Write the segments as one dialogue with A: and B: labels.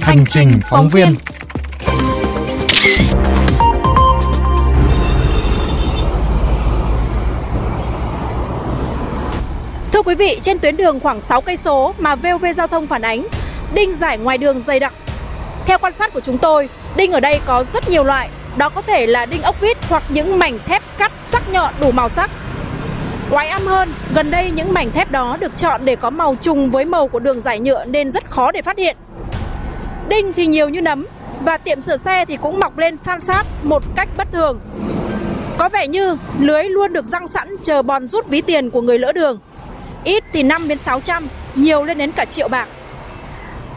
A: Hành trình phóng viên
B: Thưa quý vị, trên tuyến đường khoảng 6 cây số mà VOV Giao thông phản ánh, đinh giải ngoài đường dày đặc. Theo quan sát của chúng tôi, đinh ở đây có rất nhiều loại, đó có thể là đinh ốc vít hoặc những mảnh thép cắt sắc nhọn đủ màu sắc. Quái âm hơn, gần đây những mảnh thép đó được chọn để có màu trùng với màu của đường giải nhựa nên rất khó để phát hiện. Đinh thì nhiều như nấm và tiệm sửa xe thì cũng mọc lên san sát một cách bất thường. Có vẻ như lưới luôn được răng sẵn chờ bòn rút ví tiền của người lỡ đường. Ít thì 5 đến 600, nhiều lên đến cả triệu bạc.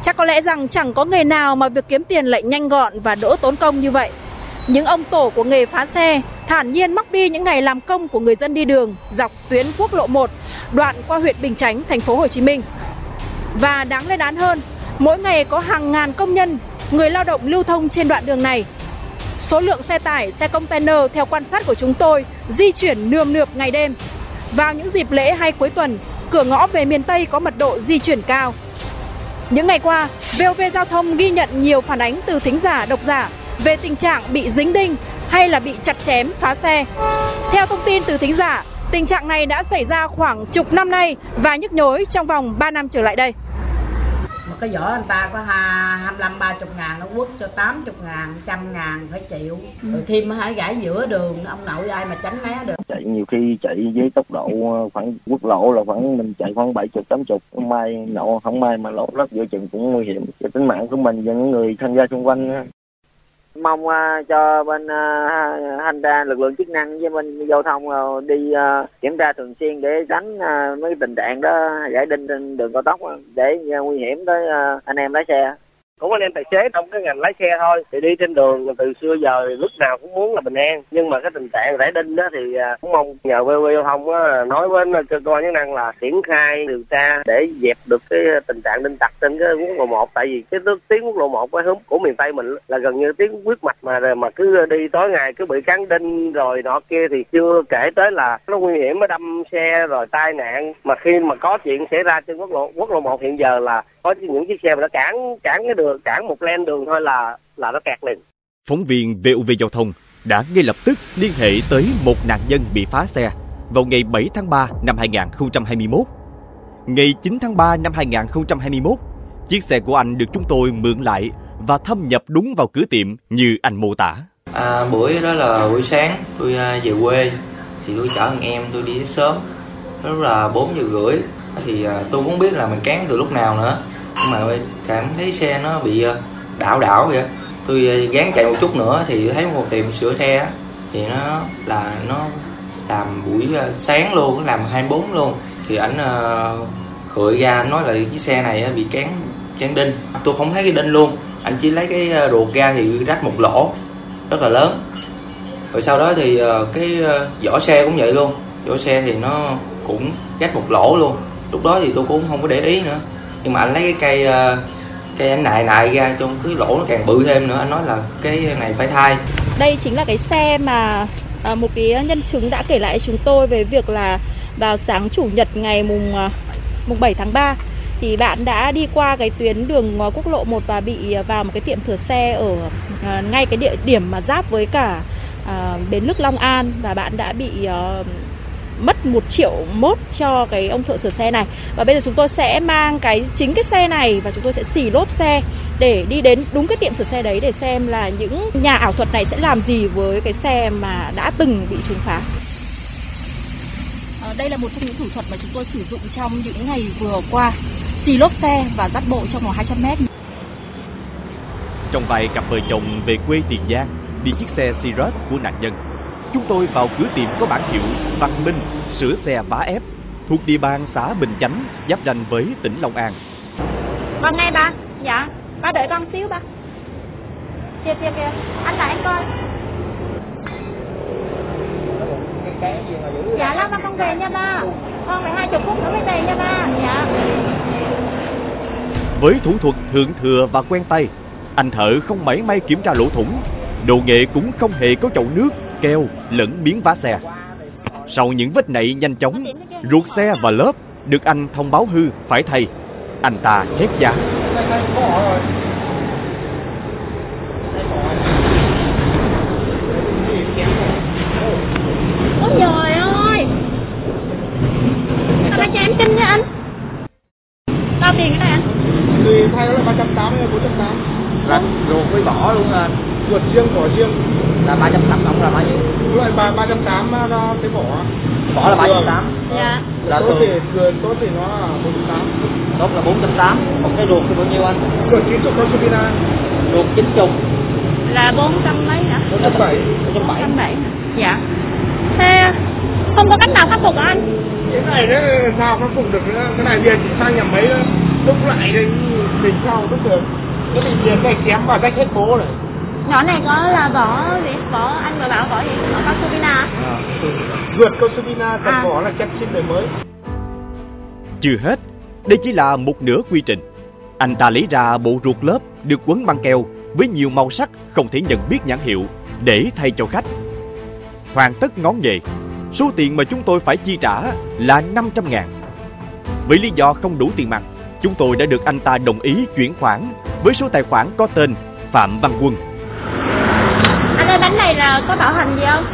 B: Chắc có lẽ rằng chẳng có nghề nào mà việc kiếm tiền lại nhanh gọn và đỡ tốn công như vậy. Những ông tổ của nghề phá xe thản nhiên móc đi những ngày làm công của người dân đi đường dọc tuyến quốc lộ 1, đoạn qua huyện Bình Chánh, thành phố Hồ Chí Minh. Và đáng lên án hơn, mỗi ngày có hàng ngàn công nhân, người lao động lưu thông trên đoạn đường này. Số lượng xe tải, xe container theo quan sát của chúng tôi di chuyển nườm nượp ngày đêm. Vào những dịp lễ hay cuối tuần, cửa ngõ về miền Tây có mật độ di chuyển cao. Những ngày qua, VOV Giao thông ghi nhận nhiều phản ánh từ thính giả, độc giả về tình trạng bị dính đinh hay là bị chặt chém, phá xe. Theo thông tin từ thính giả, tình trạng này đã xảy ra khoảng chục năm nay và nhức nhối trong vòng 3 năm trở lại đây.
C: Một cái vỏ anh ta có 25 30 ngàn nó quất cho 80 ngàn, trăm ngàn phải chịu. Rồi thêm hãy gãy giữa đường, ông nội ai mà tránh né được.
D: chạy nhiều khi chạy với tốc độ ờ, khoảng quốc lộ là khoảng mình chạy khoảng bảy chục tám chục không may nổ không may mà lỗ rất giữa chừng cũng nguy hiểm cho tính mạng của mình và những người tham gia xung quanh mong uh, cho bên uh, thanh tra lực lượng chức năng với bên giao thông uh, đi uh, kiểm tra thường xuyên để tránh uh, mấy tình trạng đó giải đinh trên đường cao tốc để uh, nguy hiểm tới uh, anh em lái xe
E: cũng anh em tài xế trong cái ngành lái xe thôi. Thì đi trên đường từ xưa giờ lúc nào cũng muốn là bình an. Nhưng mà cái tình trạng rải đinh đó thì à, cũng mong nhờ VV giao thông á, nói với cơ quan chức năng là triển khai điều tra để dẹp được cái tình trạng đinh tặc trên cái quốc lộ một. Tại vì cái nước tiếng quốc lộ một cái hướng của miền tây mình là gần như tiếng huyết mạch mà mà cứ đi tối ngày cứ bị cán đinh rồi nọ kia thì chưa kể tới là nó nguy hiểm nó đâm xe rồi tai nạn. Mà khi mà có chuyện xảy ra trên quốc lộ quốc lộ một hiện giờ là có những chiếc xe mà nó cản cản cái đường cản một len đường thôi là là nó kẹt liền
F: Phóng viên VOV Giao thông đã ngay lập tức liên hệ tới một nạn nhân bị phá xe vào ngày 7 tháng 3 năm 2021. Ngày 9 tháng 3 năm 2021, chiếc xe của anh được chúng tôi mượn lại và thâm nhập đúng vào cửa tiệm như anh mô tả.
G: À, buổi đó là buổi sáng tôi à, về quê thì tôi chở thằng em tôi đi sớm lúc là 4 giờ rưỡi thì à, tôi cũng biết là mình cán từ lúc nào nữa mà cảm thấy xe nó bị ờ, đảo đảo vậy. Tôi ờ, gán chạy một chút nữa thì thấy một tiệm sửa xe thì nó là, nó làm buổi ờ, sáng luôn làm 24 luôn. Thì ảnh khởi ra nói là chiếc xe này bị cán cán đinh. Tôi không thấy cái đinh luôn. Anh chỉ lấy cái ruột ra thì rách một lỗ, rất là lớn. Rồi sau đó thì cái vỏ xe cũng vậy luôn. Vỏ xe thì nó cũng rách một lỗ luôn. Lúc đó thì tôi cũng không có để ý nữa nhưng mà anh lấy cái cây ờ, cây anh nại nại ra trong cái lỗ nó càng bự thêm nữa. Anh nói là cái này phải thay.
B: Đây chính là cái xe mà à, một cái nhân chứng đã kể lại chúng tôi về việc là vào sáng chủ nhật ngày mùng ờ, mùng 7 tháng 3 thì bạn đã đi qua cái tuyến đường quốc lộ 1 và bị vào một cái tiệm sửa xe ở à, ngay cái địa điểm mà giáp với cả à, bến lức Long An và bạn đã bị à, mất một triệu mốt cho cái ông thợ sửa xe này và bây giờ chúng tôi sẽ mang cái chính cái xe này và chúng tôi sẽ xì lốp xe để đi đến đúng cái tiệm sửa xe đấy để xem là những nhà ảo thuật này sẽ làm gì với cái xe mà đã từng bị trúng phá. Ờ, đây là một trong những thủ thuật mà chúng tôi sử dụng trong những ngày vừa qua. Xì lốp xe và dắt bộ trong vòng 200 mét.
F: Trong vài cặp vợ chồng về quê Tiền Giang đi chiếc xe Sirius của nạn nhân. Chúng tôi vào cửa tiệm có bản hiệu Văn Minh sửa xe vá ép thuộc địa bàn xã Bình Chánh giáp ranh với tỉnh Long An.
B: Con nghe ba. Dạ. Ba đợi con xíu ba. Kìa kìa kìa. Anh lại anh coi. Dạ lát ba con về nha ba. Con phải hai chục phút nữa mới về nha ba. Dạ.
F: Với thủ thuật thượng thừa và quen tay, anh thợ không mảy may kiểm tra lỗ thủng. Đồ nghệ cũng không hề có chậu nước, keo lẫn miếng vá xe. Sau những vết nảy nhanh chóng, ruột xe và lớp được anh thông báo hư phải thay. Anh ta hét giá.
H: đây bỏ rồi
I: Ôi trời ơi Sao lại cho em kinh vậy anh Bao tiền cái này anh
H: thì thay đó là 380 hay 480
J: là ruột với vỏ luôn anh
H: ruột riêng vỏ riêng
J: là ba trăm tám là bao nhiêu
H: loại ba ba trăm tám ra cái vỏ.
J: Vỏ là ba trăm tám.
I: Dạ.
J: Là
H: tốt thì thường. tốt thì nó là bốn trăm tám.
J: Tốt là bốn trăm tám. Còn cái ruột thì bao nhiêu anh?
H: Ruột chín chục con Subina
J: ruột chín chục.
I: Là bốn trăm mấy hả?
J: Bốn trăm bảy. Bốn trăm bảy?
I: Dạ. Thế không có cách nào khắc phục hả anh?
H: Cái này đó sao khắc phục được nữa? Cái này bây giờ chỉ sang nhà máy đó đúc lại đây thì sao đúc được cái này tiền này kém vào rách hết phố rồi
I: Nhỏ này có là vỏ gì? Vỏ anh vừa bảo vỏ gì? Vỏ cao su Vina
H: ruột con Subina còn
I: À.
H: vỏ là chất xin đời mới
F: Chưa hết, đây chỉ là một nửa quy trình. Anh ta lấy ra bộ ruột lớp được quấn băng keo với nhiều màu sắc không thể nhận biết nhãn hiệu để thay cho khách. Hoàn tất ngón nghề, số tiền mà chúng tôi phải chi trả là 500 ngàn. Vì lý do không đủ tiền mặt, chúng tôi đã được anh ta đồng ý chuyển khoản với số tài khoản có tên Phạm Văn Quân.
I: Bánh này là có bảo hành gì không?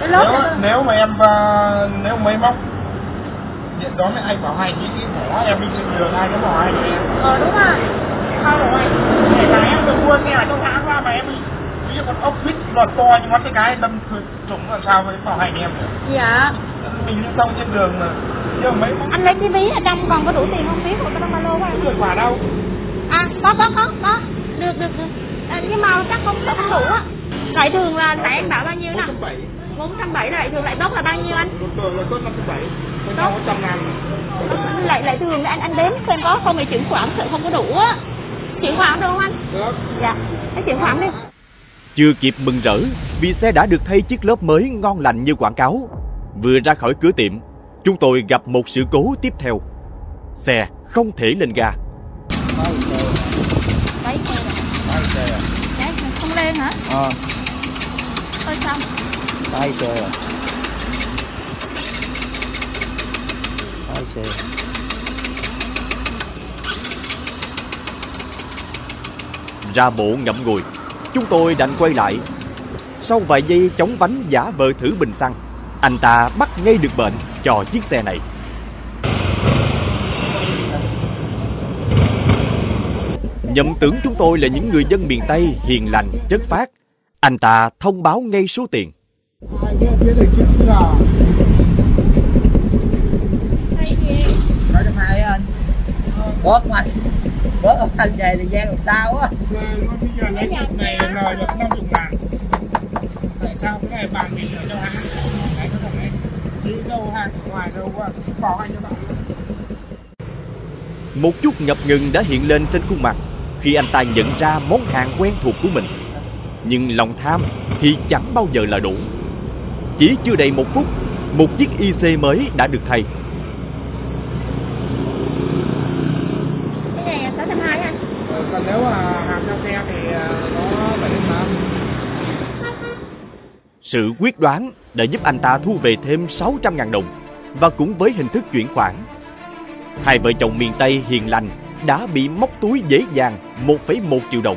I: Cái lốt
H: nếu,
I: này-
H: nếu mà em uh, nếu mấy móc điện đó với anh bảo hành những cái vỏ em đi trên đường ai có bảo hành cho em
I: Ờ đúng rồi.
H: Không rồi. Để là em được mua nghe trong tháng qua mà em ví dụ con ốc vít lọt to như ngón tay cái đâm trúng làm sao với bảo hành em. Được
I: Dạ.
H: Mình lưu thông trên đường mà chứ mấy móc.
I: Anh lấy cái ví ở trong còn có đủ tiền không? Ví của cái trong ba lô của anh.
H: Người quả đâu?
I: À có có có có. Được được được. À, Nhưng mà chắc không không đủ á Lại thường là nãy anh bảo bao nhiêu nè
H: 407
I: 470 lại thường lại bốc là bao nhiêu anh?
H: tờ là tốt 507 một trăm một trăm ngàn
I: Lại lại thường anh anh đếm xem có không thì chuyển khoản sợ không có đủ á Chuyển khoản được không anh?
H: được
I: Dạ Cái chuyển khoản đi
F: Chưa kịp mừng rỡ vì xe đã được thay chiếc lớp mới ngon lành như quảng cáo. Vừa ra khỏi cửa tiệm, chúng tôi gặp một sự cố tiếp theo. Xe không thể lên ga.
I: Đấy xe rồi Đấy không lên hả?
J: ờ
I: Ơi xong
J: tay xe rồi tay xe
F: Ra bộ ngậm ngùi, chúng tôi đành quay lại. Sau vài giây chống vánh giả vờ thử bình xăng, anh ta bắt ngay được bệnh cho chiếc xe này. Nhầm tưởng chúng tôi là những người dân miền Tây hiền lành, chất phát. Anh ta thông báo ngay số tiền.
J: bớt anh bớt ông anh về thì gian làm sao á?
H: Bây giờ lấy chục này lời được năm chục ngàn tại sao cái này bạn mình ở trong hàng? Đấy nó thằng ấy chứ đâu hàng ở ngoài đâu quá bỏ anh cho bạn
F: Một chút ngập ngừng đã hiện lên trên khuôn mặt khi anh ta nhận ra món hàng quen thuộc của mình. Nhưng lòng tham thì chẳng bao giờ là đủ. Chỉ chưa đầy một phút, một chiếc IC mới đã được thay.
I: Cái này là 620 anh
H: Ờ, còn nếu mà hàng theo xe thì ờ, nó bảy tám
F: Sự quyết đoán đã giúp anh ta thu về thêm 600.000 đồng và cũng với hình thức chuyển khoản. Hai vợ chồng miền Tây hiền lành đã bị móc túi dễ dàng 1,1 triệu đồng.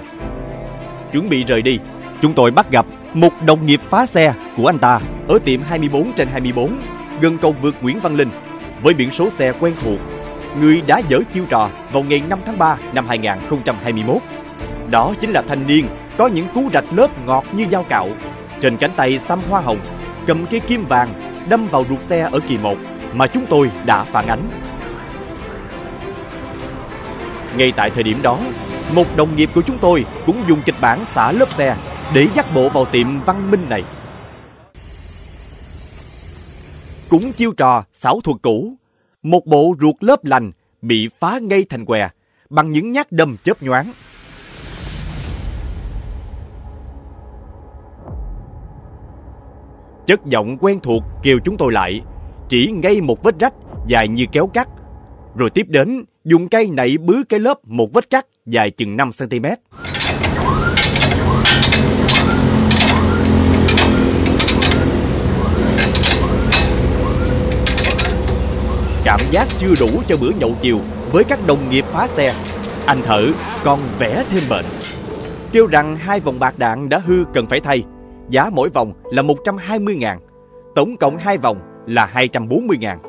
F: Chuẩn bị rời đi, chúng tôi bắt gặp một đồng nghiệp phá xe của anh ta ở tiệm 24 trên 24 gần cầu vượt Nguyễn Văn Linh với biển số xe quen thuộc. Người đã dở chiêu trò vào ngày 5 tháng 3 năm 2021. Đó chính là thanh niên có những cú rạch lớp ngọt như dao cạo trên cánh tay xăm hoa hồng, cầm cây kim vàng đâm vào ruột xe ở kỳ 1 mà chúng tôi đã phản ánh. Ngay tại thời điểm đó, một đồng nghiệp của chúng tôi cũng dùng kịch bản xả lớp xe để dắt bộ vào tiệm văn minh này. Cũng chiêu trò xảo thuật cũ, một bộ ruột lớp lành bị phá ngay thành què bằng những nhát đâm chớp nhoáng. Chất giọng quen thuộc kêu chúng tôi lại, chỉ ngay một vết rách dài như kéo cắt, rồi tiếp đến dùng cây nảy bứ cái lớp một vết cắt dài chừng 5 cm. Cảm giác chưa đủ cho bữa nhậu chiều với các đồng nghiệp phá xe. Anh thợ còn vẽ thêm bệnh. Kêu rằng hai vòng bạc đạn đã hư cần phải thay. Giá mỗi vòng là 120 ngàn. Tổng cộng hai vòng là 240 ngàn.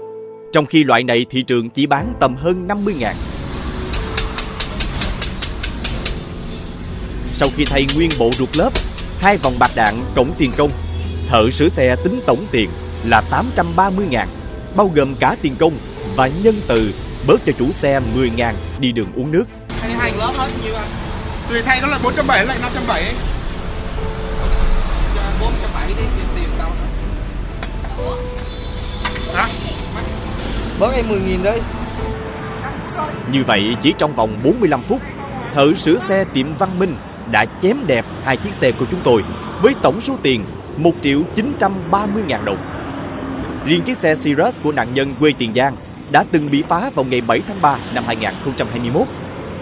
F: Trong khi loại này thị trường chỉ bán tầm hơn 50 ngàn. Sau khi thay nguyên bộ ruột lớp, hai vòng bạc đạn cộng tiền công, thợ sửa xe tính tổng tiền là 830 ngàn, bao gồm cả tiền công và nhân từ bớt cho chủ xe 10 ngàn đi đường uống nước.
H: Thay hai lớp hết nhiêu anh? Tùy thay nó là 470 lại 570 470 đi tiền tiền đâu nữa. Hả?
J: Bớt em 10 nghìn đấy
F: Như vậy chỉ trong vòng 45 phút, thợ sửa xe tiệm Văn Minh đã chém đẹp hai chiếc xe của chúng tôi với tổng số tiền 1 triệu 930 ngàn đồng. Riêng chiếc xe Sirius của nạn nhân quê Tiền Giang đã từng bị phá vào ngày 7 tháng 3 năm 2021.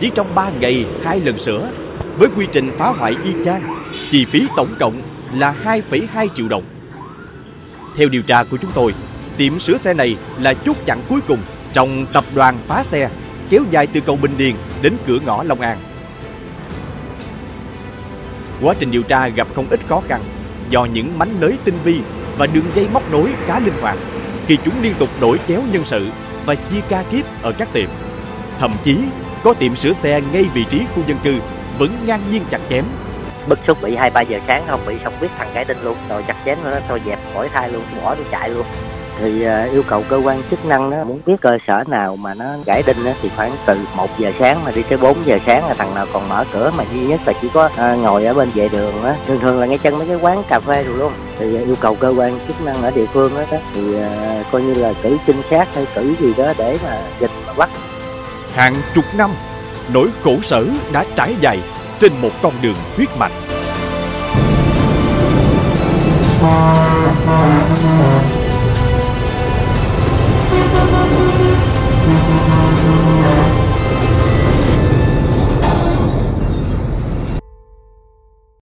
F: Chỉ trong 3 ngày hai lần sửa, với quy trình phá hoại y chang, chi phí tổng cộng là 2,2 triệu đồng. Theo điều tra của chúng tôi, tiệm sửa xe này là chốt chặn cuối cùng trong tập đoàn phá xe kéo dài từ cầu Bình Điền đến cửa ngõ Long An. Quá trình điều tra gặp không ít khó khăn do những mánh lới tinh vi và đường dây móc nối khá linh hoạt khi chúng liên tục đổi chéo nhân sự và chia ca kiếp ở các tiệm. Thậm chí, có tiệm sửa xe ngay vị trí khu dân cư, vẫn ngang nhiên chặt chém.
K: bức xúc bị hai ba giờ sáng không bị xong biết thằng gái đinh luôn rồi chặt chém nó thôi dẹp, khỏi thai luôn, bỏ đi chạy luôn thì à, yêu cầu cơ quan chức năng đó muốn biết cơ sở nào mà nó gãy đinh đó, thì khoảng từ 1 giờ sáng mà đi tới 4 giờ sáng là thằng nào còn mở cửa mà duy nhất là chỉ có à, ngồi ở bên vệ đường á. Thường thường là ngay chân mấy cái quán cà phê rồi luôn. Thì à, yêu cầu cơ quan chức năng ở địa phương đó, đó thì à, coi như là cử trinh sát hay cử gì đó để mà dịch mà bắt.
F: Hàng chục năm, nỗi khổ sở đã trải dài trên một con đường huyết mạch.